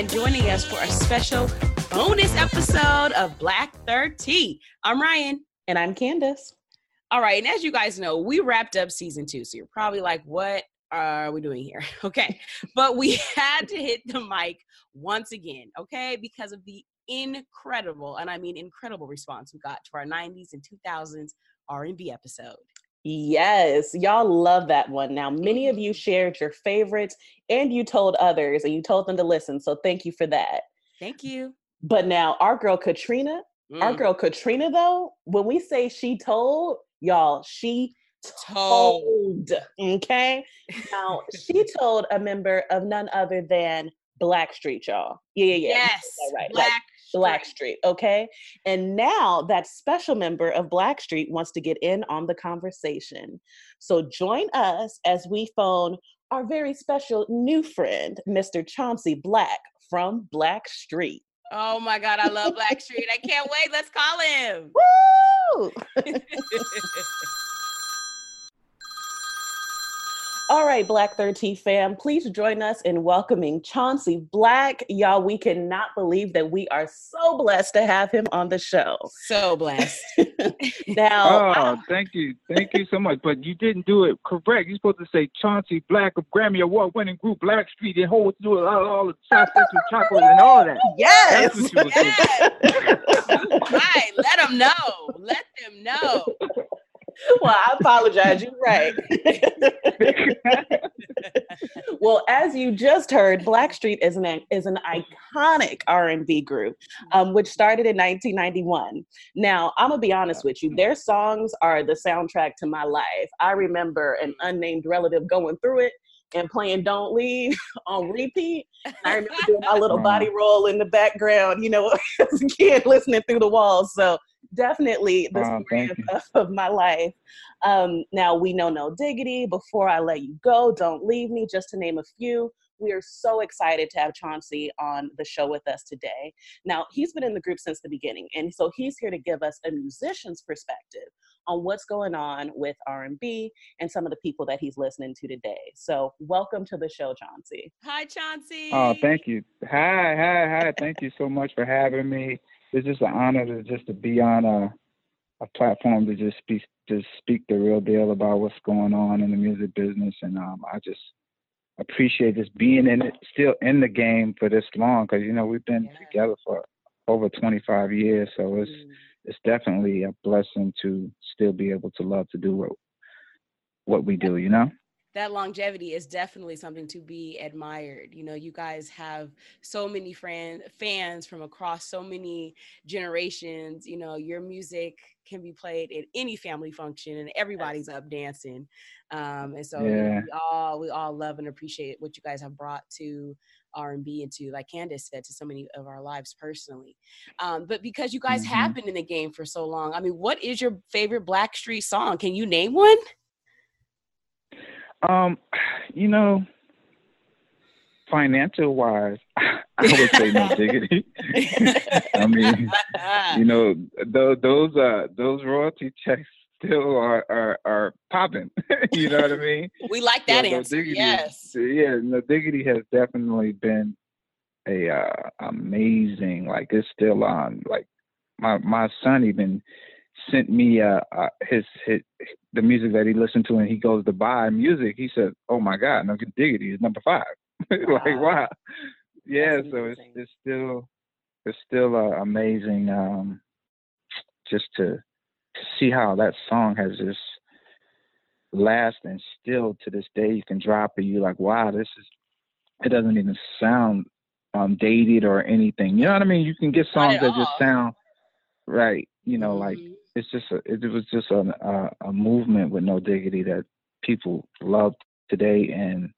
and joining us for a special bonus episode of Black ThirTea. I'm Ryan. And I'm Candace. All right. And as you guys know, we wrapped up season two. So you're probably like, what are we doing here? Okay. but we had to hit the mic once again, okay, because of the incredible, and I mean incredible response we got to our 90s and 2000s R&B episode. Yes, y'all love that one. Now, many of you shared your favorites and you told others and you told them to listen. So thank you for that. Thank you. But now, our girl Katrina, mm. our girl Katrina, though, when we say she told, y'all, she told. Okay. Now, she told a member of none other than Blackstreet, y'all. Yeah, yeah, yeah. Yes. Right. Black Blackstreet, okay? And now that special member of Blackstreet wants to get in on the conversation. So join us as we phone our very special new friend, Mr. Chauncey Black from Blackstreet. Oh my God, I love Blackstreet. I can't wait. Let's call him. Woo! All right, Black ThirTea fam, please join us in welcoming Chauncey Black. Y'all, we cannot believe that we are so blessed to have him on the show. So blessed. now, oh, thank you, thank you so much. But you didn't do it correct. You're supposed to say Chauncey Black of Grammy Award winning group Blackstreet and hold through all, all the South Central chocolate and all that. Yes. yes. right. Let them know. Let them know well, I apologize. You're right. well, as you just heard, Blackstreet is an is an iconic R&B group, um, which started in 1991. Now, I'm gonna be honest with you; their songs are the soundtrack to my life. I remember an unnamed relative going through it and playing "Don't Leave" on repeat. And I remember doing my little body roll in the background, you know, as a kid listening through the walls. So definitely the wow, story of, of, my life. Um, now we know No Diggity, Before I Let You Go, Don't Leave Me, just to name a few. We are so excited to have Chauncey on the show with us today. Now, he's been in the group since the beginning, and so he's here to give us a musician's perspective on what's going on with R&B and some of the people that he's listening to today. So, welcome to the show, Chauncey. Hi, Chauncey. Oh, thank you. Hi, hi, hi. Thank you so much for having me it's just an honor to just to be on a a platform to just speak to speak the real deal about what's going on in the music business, and um, I just appreciate just being in it, still in the game for this long, because you know we've been yeah. together for over 25 years, so it's mm. it's definitely a blessing to still be able to love to do what what we do, you know that longevity is definitely something to be admired. You know, you guys have so many friend fans from across so many generations. You know, your music can be played at any family function, and everybody's up dancing. Um, and so yeah. we all we all love and appreciate what you guys have brought to R&B and to, like Candace said, to so many of our lives personally. Um, but because you guys mm-hmm. have been in the game for so long, I mean, what is your favorite Blackstreet song? Can you name one? Um, you know, financial wise, I would say no diggity. I mean, you know, those those uh those royalty checks still are are, are popping. you know what I mean? We like that so, answer. No yes. Yeah, no diggity has definitely been a uh, amazing. Like it's still on. Like my my son even sent me uh, uh, his, his the music that he listened to and he goes to buy music. He said, "Oh my God, no diggity is number five. like wow, yeah. so it's it's still it's still uh, amazing um, just to to see how that song has just last and still to this day you can drop it. You like wow, this is it doesn't even sound um dated or anything. You know what I mean? You can get songs that just sound right. You know, mm-hmm. like it's just a, it was just a, a, a movement with no diggity that people love today and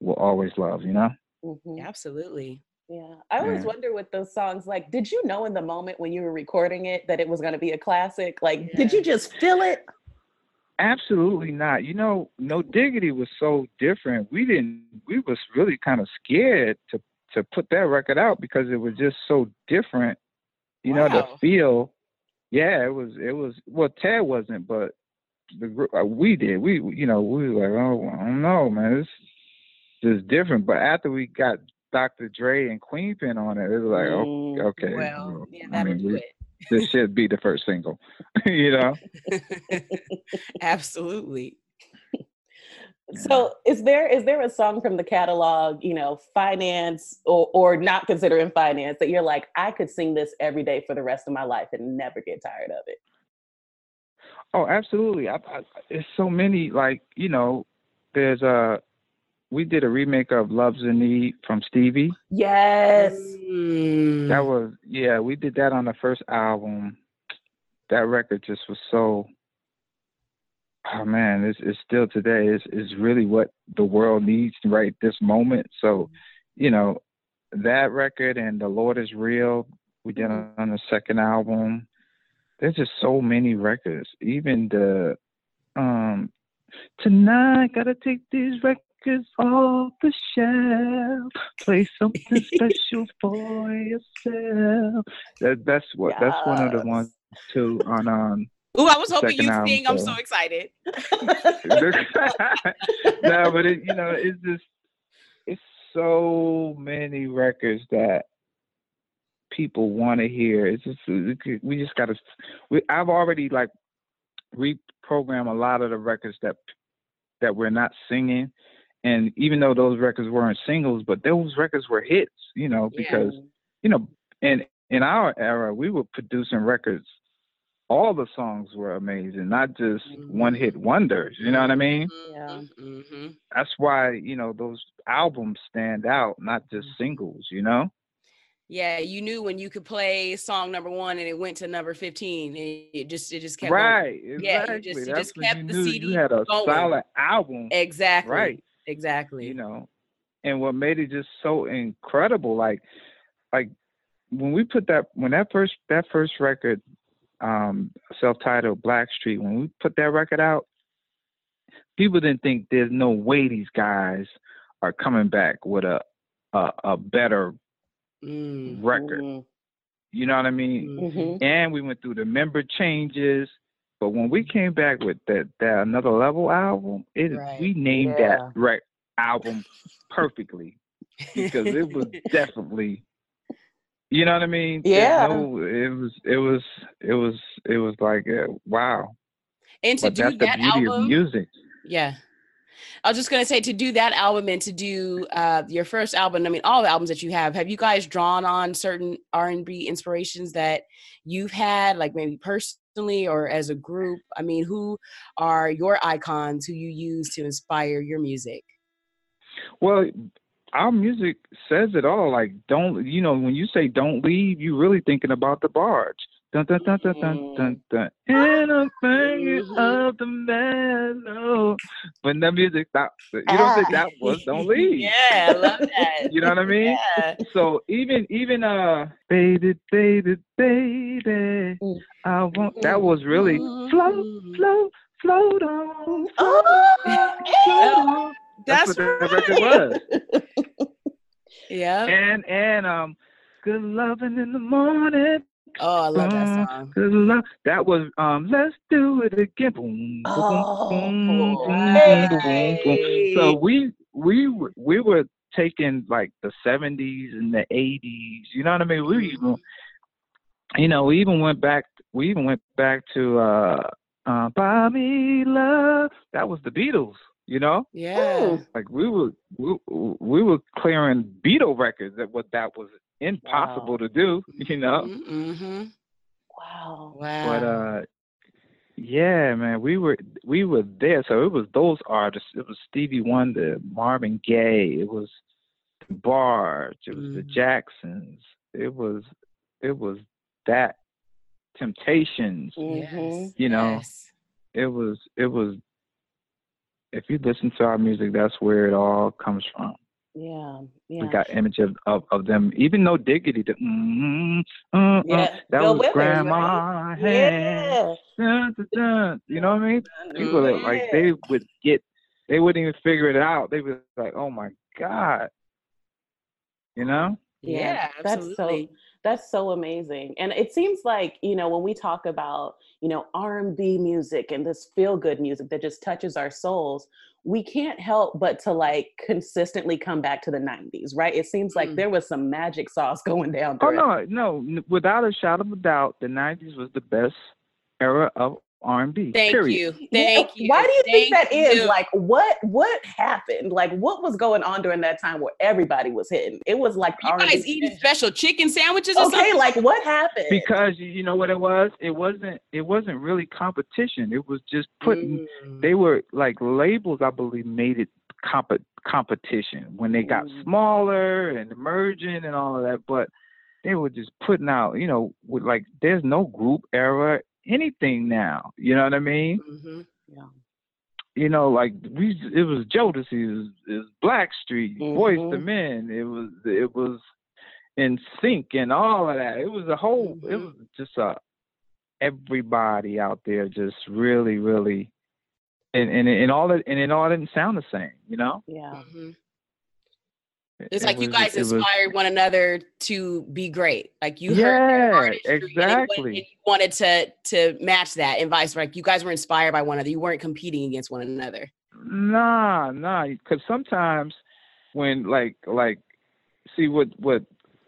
will always love. You know. Mm-hmm. Absolutely. Yeah. I always yeah. wonder with those songs, like, did you know in the moment when you were recording it that it was going to be a classic? Like, yeah. did you just feel it? Absolutely not. You know, No Diggity was so different. We didn't, we was really kind of scared to, to put that record out because it was just so different. You wow. know, the feel yeah, it was it was well Ted wasn't, but the group uh, we did. We you know we were like oh I don't know man this, this is different. But after we got Dr. Dre and Queen Pen on it, it was like, oh, okay. Well, yeah, I that'll mean, do it. this should be the first single, you know. Absolutely. So is there is there a song from the catalog, you know, finance or or not considering finance that you're like, I could sing this every day for the rest of my life and never get tired of it? Oh, absolutely. I, I, it's so many. Like you know, there's a. We did a remake of "Love's in Need" from Stevie. Yes. Mm. That was yeah. We did that on the first album. That record just was so. Oh man, it's it's still today. It's it's really what the world needs right this moment. So, you know, that record and "The Lord Is Real" we did on, on the second album. There's just so many records. Even the um tonight gotta take these records off the shelf. Play something special for yourself. That that's what that's one of the ones too on um Ooh, I was hoping you'd album, sing. I'm so- so excited. no, but it, you know, it's just it's so many records that people want to hear. It's just we just got to. We I've already like reprogrammed a lot of the records that that we're not singing, and even though those records weren't singles, but those records were hits. You know, Yeah. because you know, in in our era, we were producing records. All the songs were amazing, not just one hit wonders. You know what I mean? Yeah. hmm That's why you know those albums stand out, not just singles. You know? Yeah, you knew when you could play song number one and it went to number 15. And it just it just kept going. right. Yeah, Exactly. you just- you That's just kept you the knew CD you had a going. solid album. Exactly. Right. Exactly. you know and what made it just so incredible like like when we put that when that first that first record um self-titled Blackstreet when we put that record out people didn't think there's no way these guys are coming back with a a, a better Mm. record Mm, you know what i mean mhm. and we went through the member changes but when we came back with that that another level album it Right. we named Yeah. that rec album perfectly because it was definitely you know what I mean? Yeah. No, it was it was it was it was like uh, wow. and to But do that's the that beauty album. of music. Yeah. I was just gonna say to do that album and to do uh, your first album. I mean, all the albums that you have. Have you guys drawn on certain R and B inspirations that you've had, like maybe personally or as a group? I mean, who are your icons who you use to inspire your music? Well, our music says it all. Like don't you know when you say don't leave, you really thinking about DeBarge. Dun dun dun dun dun dun dun. And I'm Mhm. of the mellow. When the music stops, you don't think that was don't leave. yeah, I love that. You know what I mean? Yeah. So even even uh baby baby baby Mm. I want that was really float Mhm. float float on float, Oh, float on. That's That's what that right. record was. Yeah. And and um good loving in the morning. Oh, I love that Mm, song. Good love. That was um let's do it again. Boom, Oh, boom, boom, boom, boom, boom. So we we we were taking like the 70s and the 80s. You know what I mean? We even you know, we even went back we even went back to uh uh Buy Me Love. That was the Beatles, you know? Yeah. Like we were we, we were clearing Beatle records that what that was impossible Wow. to do, you know? Mm-hmm. Wow. Wow. But uh yeah, man, we were we were there. So it was those artists. It was Stevie Wonder, Marvin Gaye, it was DeBarge, it was the Mm. Jacksons, it was it was that Temptations. Mhm. You know, Yes. It was it was if you listen to our music, that's where it all comes from. Yeah. yeah. We Yeah. got image of, of, of them, even though Diggity, the, mm, uh, Yeah, that Bill was Withers, Grandma right? Hand. Yeah. Dun, dun, dun. You know what I mean? People that, like they would get, they wouldn't even figure it out. They was like, "Oh my god," you know? Yeah, that's so absolutely. That's so amazing. And it seems like, you know, when we talk about, you know, R&B music and this feel good music that just touches our souls, we can't help but to like consistently come back to the 90s, right? It seems like Mm. there was some magic sauce going down there. Oh it. no, no, without a shadow of a doubt, the '90s was the best era of R&B. Thank period. you. Thank you. Why do you think Thank that is? you. Like what what happened? Like what was going on during that time where everybody was hitting? It was like you R&B. guys eating special chicken sandwiches or Okay, something? like what happened? Because you- you know what it was? It wasn't. It wasn't really competition. It was just putting. Mm. They were like labels. I believe made it comp- competition when they got Mm. smaller and emerging and all of that. But they were just putting out. You know, with like there's no group era anything now. You know what I mean? Mhm. yeah. you know, like we it was Jodeci, it was, it was Blackstreet, Boyz II Mhm. Men, it was it was in sync and all of that. It was a whole it Mhm. was just a everybody out there just really, really and and, and all that and it all didn't sound the same, you know? Yeah. It- It's it like you guys it was- inspired one another to be great. Like you heard Yeah, their and it exactly. and you wanted to to match that and vice versa. You guys were inspired by one another. You weren't competing against one another. Nah, nah. Because sometimes when like like see what what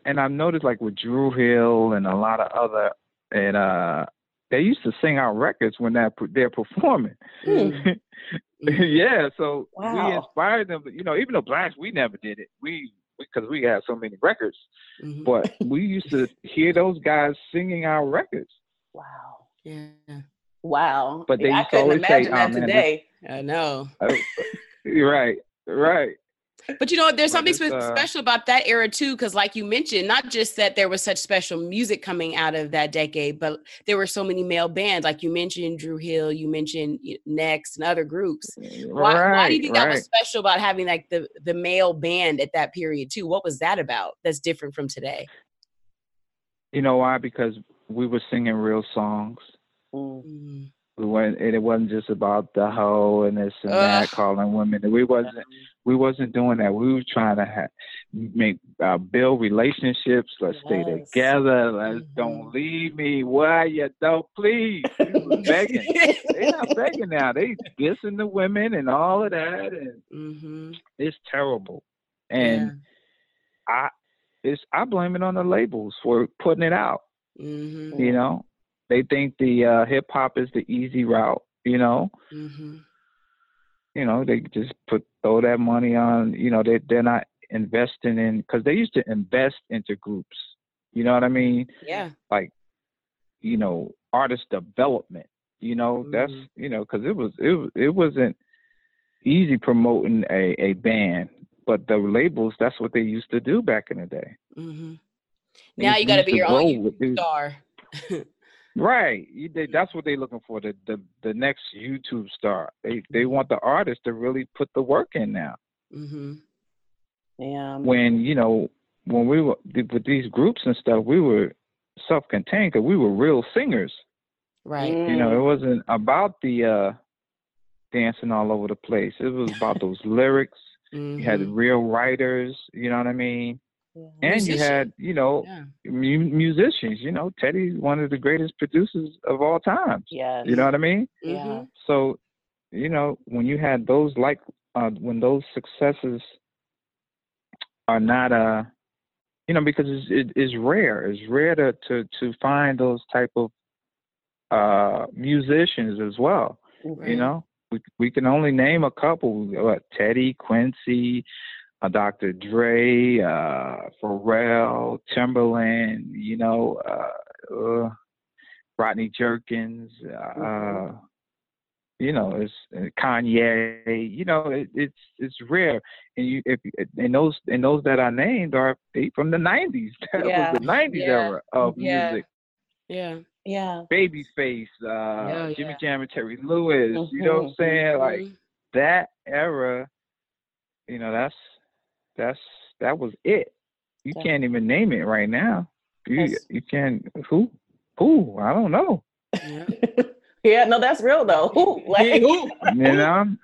and I've noticed like with Dru Hill and a lot of other and uh they used to sing our records when they're they're performing. Mhm. yeah, so we inspired them. You know, even though blacks we never did it. We because we had so many records, Mhm. but we used to hear those guys singing our records. Wow. Yeah, Wow. But they I used to couldn't always say, imagine "Oh, that man, this- today. I know. Right, right. But you know, there's something uh, special about that era too, because like you mentioned, not just that there was such special music coming out of that decade, but there were so many male bands. Like you mentioned, Dru Hill, you mentioned Next and other groups. Why, right, why do you think that was special about having like the the male band at that period too? What was that about? That's different from today. You know why? Because we were singing real songs. Mm. And it wasn't just about the hoe and this and that, calling women. We wasn't, we wasn't doing that. We were trying to have, make, uh, build relationships. Let's stay together. Let's Mhm. don't leave me. Why you don't please? We begging. they not begging now. They dissing the women and all of that, and hmm it's terrible. And I, it's I blame it on the labels for putting it out. hmm You know, they think the uh, hip hop is the easy route. You know, hmm you know they just put throw that money on. You know, they they're not investing in because they used to invest into groups. You know what I mean? Yeah. Like, you know, artist development. You know, that's Mhm. you know because it was it it wasn't easy promoting a a band. But the labels, that's what they used to do back in the day. hmm Now you got to be your own grow YouTube with these- star. Right. They- That's what they're looking for. The, the the next YouTube star. They they Mm-hmm. want the artist to really put the work in now. hmm Yeah. When you know when we were with these groups and stuff, we were self-contained because we were real singers. Right. You know, Mm. it wasn't about the uh dancing all over the place. It was about those lyrics. You had Mhm. real writers. You know what I mean? Yeah. And you had you know Yeah. mu- musicians. You know, Teddy's one of the greatest producers of all time. Yeah. You know what I mean? Yeah. Mhm. So, you know, when you had those like uh, when those successes are not uh you know because it's it, it's rare. It's rare to, to to find those type of uh musicians as well. You know, we we can only name a couple. What Teddy, Quincy, uh, Dr. Dre, uh, Pharrell, Timberland. You know, uh, uh, Rodney Jerkins. Uh, you know, it's uh, Kanye. You know, it, it's it's rare, and you if and those and those that I named are they from the '90s. That Yeah. was the '90s Yeah. era of Yeah. music. Yeah. Yeah. Babyface, uh, Yeah, Jimmy yeah. Jam and Terry Lewis. You know what I'm Mhm. saying? Like Mhm. that era. You know, that's that's that was it. You Yeah. can't even name it right now. You That's- you can't who who I don't know. Yeah. yeah. No, that's real though. Who? Like, Who? You know.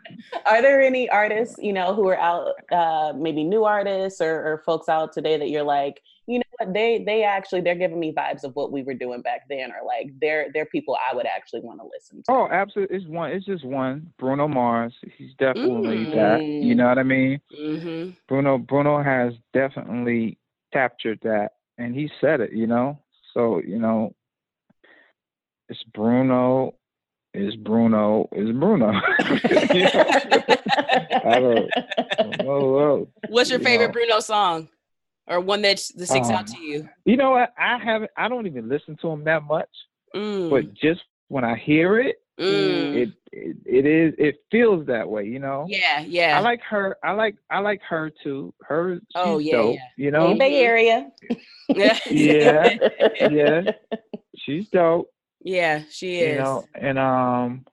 are there any artists you know who are out? Uh, maybe new artists or, or folks out today that you're like, you know what they they actually they're giving me vibes of what we were doing back then or like they're they're people i would actually want to listen to Oh, absolutely. It's one. It's just one. Bruno Mars. He's definitely Mm. that. You know what I mean? Mm-hmm. Bruno. Bruno has definitely captured that, and he said it. You know. So you know, it's Bruno. Is Bruno? Is Bruno? I don't- I don't know. What's your You favorite know. Bruno song, or one that, that sticks out Um, to you? You know what? I haven't. I don't even listen to him that much, Mm. but just when I hear it, Mm. it, it it is. It feels that way. You know. yeah, yeah. I like her. I like I like H.E.R. too. Her. She's Oh, yeah, dope, yeah. You know. Hey, Bay Area. yeah, Yeah. yeah. She's dope. yeah, she is. You know. And um,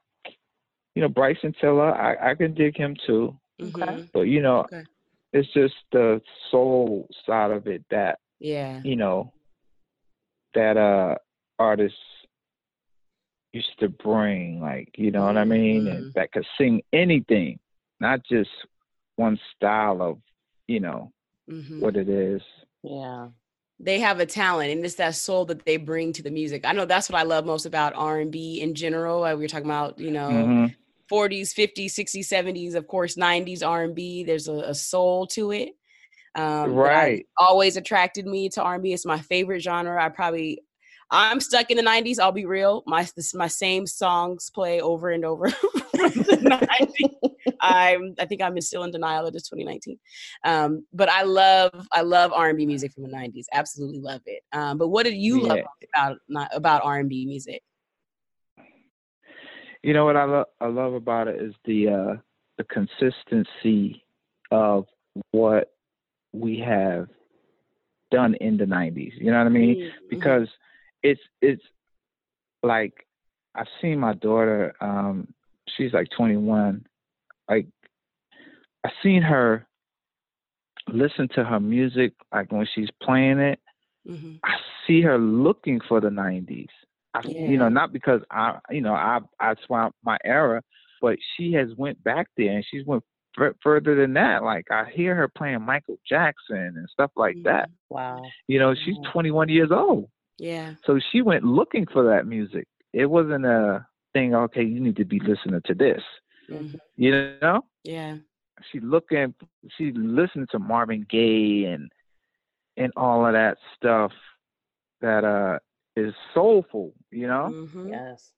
you know Bryson Tiller. I I can dig him too. Mhm. But you know, Okay. It's just the soul side of it that Yeah. you know that uh artists used to bring. Like you know what I mean, and that could sing anything, not just one style of you know Mhm. what it is. yeah. they have a talent and it's that soul that they bring to the music. I know that's what I love most about R&B in general. We were talking about, you know, Mhm. 40s, 50s, 60s, 70s, of course, 90s R&B. There's a, a soul to it. Um, Right. always attracted me to R&B. It's my favorite genre. I probably, I'm stuck in the 90s. I'll be real. My this, my same songs play over and over. from the 90s. I'm, I think I'm still in denial that it's 2019. Um, but I love, I love R&B music from the 90s. Absolutely love it. Um, but what did you love about not about R&B music? You know what I love I love about it is the uh the consistency of what we have done in the 90s. You know what I mean? Mhm. Because it's it's like I've seen my daughter um she's like 21 like I've seen her listen to her music like when she's playing it Mhm. I see her looking for the '90s. I, You know, not because I, you know, I I swam my era, but she has went back there and she's went f- further than that. Like I hear her playing Michael Jackson and stuff like that. Wow. You know, she's Yeah. 21 years old, Yeah. so she went looking for that music. It wasn't a thing. Okay, you need to be listening to this. Mhm. You know, Yeah. she looking, she listening to Marvin Gaye and and all of that stuff that uh is soulful. You know. Mhm. Yes.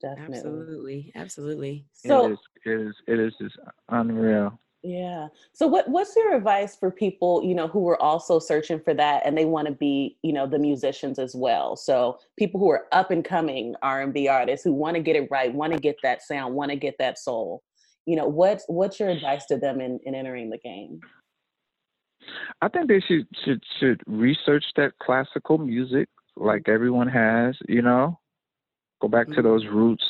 Definitely. Absolutely. Absolutely. So it is it is it is just unreal. Yeah. So what what's your advice for people, you know, who are also searching for that and they want to be, you know, the musicians as well. So people who are up and coming R&B artists who want to get it right, want to get that sound, want to get that soul. You know, what's what's your advice to them in, in entering the game? I think they should should should research that classical music like everyone has, you know. Go back to those roots.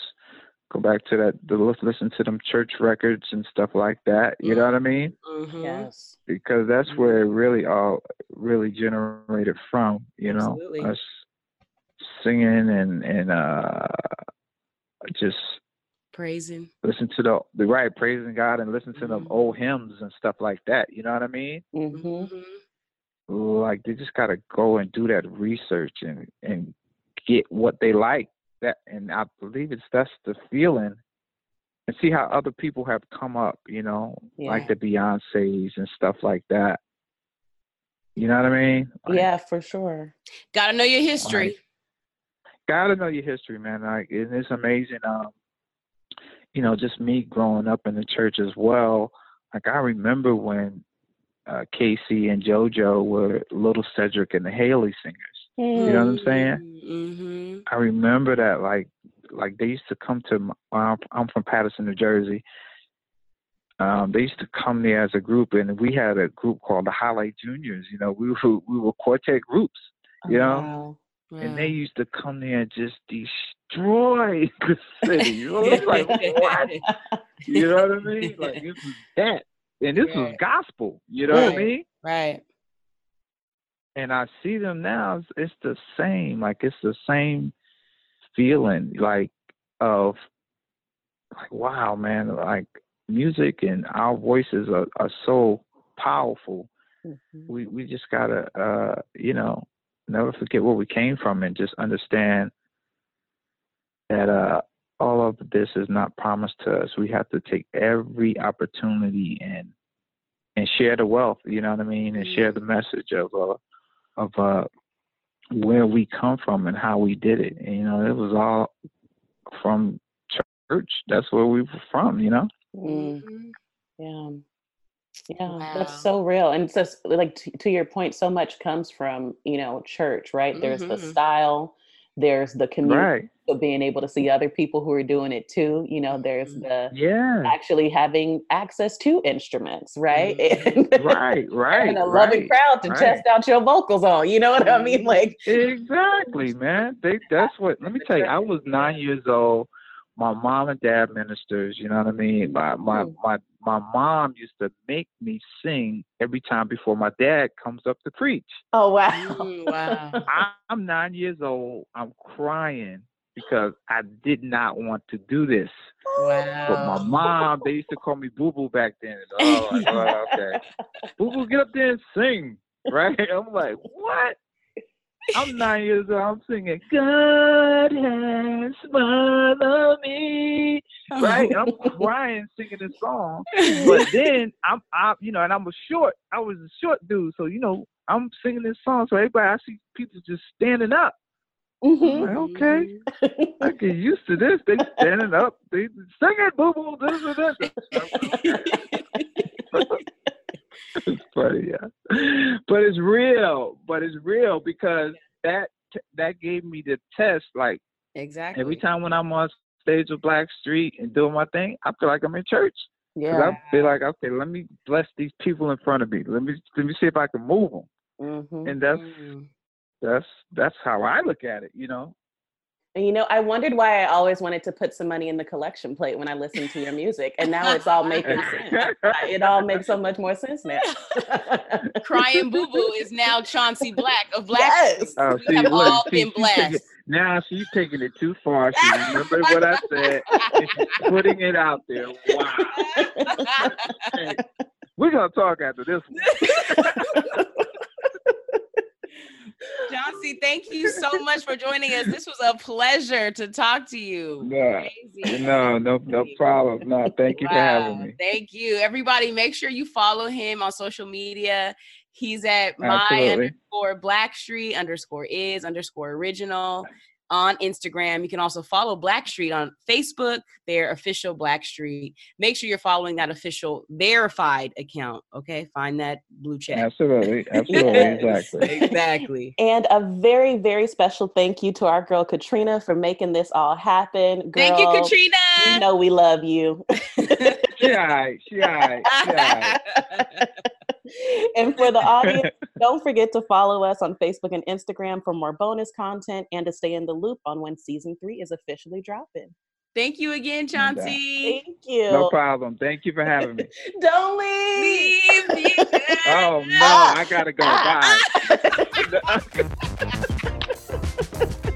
Go back to that the listen to them church records and stuff like that. You know what I mean? Mhm. Yes. Because that's Mhm. where it really all really generated from, you Absolutely. know. Us singing and and uh just Praising. listen to the the right praising God and listen to them Mhm. old hymns and stuff like that. You know what I mean? Like they just gotta go and do that research and and get what they like. That and I believe it's that's the feeling. And see how other people have come up, you know, like the Beyonces and stuff like that. You know what I mean? Like, Yeah, for sure. Gotta know your history. gotta know your history, man. Like and it's amazing. Um, you know, just me growing up in the church as well. Like I remember when uh, K-Ci and JoJo were Little Cedric and the Hailey Singers. You know what I'm saying? Mm-hmm. I remember that. Like, like they used to come to. My, I'm, I'm from Paterson, New Jersey. Um, they used to come there as a group, and we had a group called the Highlight Juniors. You know, we were we were quartet groups. You know, Wow. and they used to come there and just destroy the city. You know, like what? You know what I mean? Like this is that, and this was gospel. You know what I mean? right. And I see them now. It's, it's the same. Like it's the same feeling. Like of like wow, man. Like music and our voices are, are so powerful mm-hmm. we we just gotta uh, you know never forget where we came from and just understand that uh, all of this is not promised to us. We have to take every opportunity and and share the wealth. You know what I mean, and share the message of uh, of uh, where we come from and how we did it. And, you know, it was all from church. That's where we were from. You know. Mm-hmm. Yeah. Yeah, wow. that's so real. And so, like to, to, your point, so much comes from you know church, right? Mm-hmm. There's the mm-hmm. style, there's the community right. of being able to see other people who are doing it too. You know, there's mm-hmm. the yeah actually having access to instruments, right? Mm-hmm. right, right. And a right, loving crowd to right. test out your vocals on. You know what I mean? Like exactly, man. They, that's what. Let me tell you. I was nine years old my mom and dad ministers, you know what I mean? My my mm-hmm. my my mom used to make me sing every time before my dad comes up to preach. Oh wow. Mm, wow. I'm 9 years old. I'm crying because I did not want to do this. Wow. But my mom, they used to call me Boo Boo back then. Oh, like, oh okay. Boo Boo, get up there and sing. Right? I'm like, what? I'm nine years old. I'm singing, God has smiled me. Right? I'm crying singing this song. But then I'm, I, you know, and I'm a short. I was a short dude, so you know, I'm singing this song. So everybody, I see people just standing up. Mm-hmm. Like, okay, I get used to this. They standing up. They singing, boo boo, this and this. it's funny, yeah. But it's real. But it's real because that that gave me the test. Like exactly every time when I'm on stage with Black Street and doing my thing, I feel like I'm in church. Yeah. I feel like okay, let me bless these people in front of me. Let me let me see if I can move them. Mm-hmm. And that's mm-hmm. that's that's how I look at it. You know, and you know, I wondered why I always wanted to put some money in the collection plate when I listened to your music, and now it's all making sense. It all makes so much more sense now. Crying Boo Boo is now Chauncey Black of Black. Yes, oh, see, we have look, all been blessed. Now she's taking it too far. She remembered what I said. she's putting it out there. Wow. We're gonna talk after this one. Chauncey, thank you so much for joining us. This was a pleasure to talk to you. No, no, no, no problem. No, thank you wow. for having me. Thank you. Everybody, make sure you follow him on social media. He's at my underscore Blackstreet underscore is underscore original on Instagram. You can also follow Blackstreet on Facebook, their official Blackstreet. Make sure you're following that official verified account. Okay, find that blue check. Absolutely, absolutely, exactly, exactly. And a very, very special thank you to our girl Katrina for making this all happen. Girl, thank you, Katrina. You know we love you. she all right. She all right. She all right. and for the audience, don't forget to follow us on Facebook and Instagram for more bonus content and to stay in the loop on when season three is officially dropping. Thank you again, Chauncey. Thank you. No problem. Thank you for having me. Don't leave. Leave. oh no, I gotta go. Bye.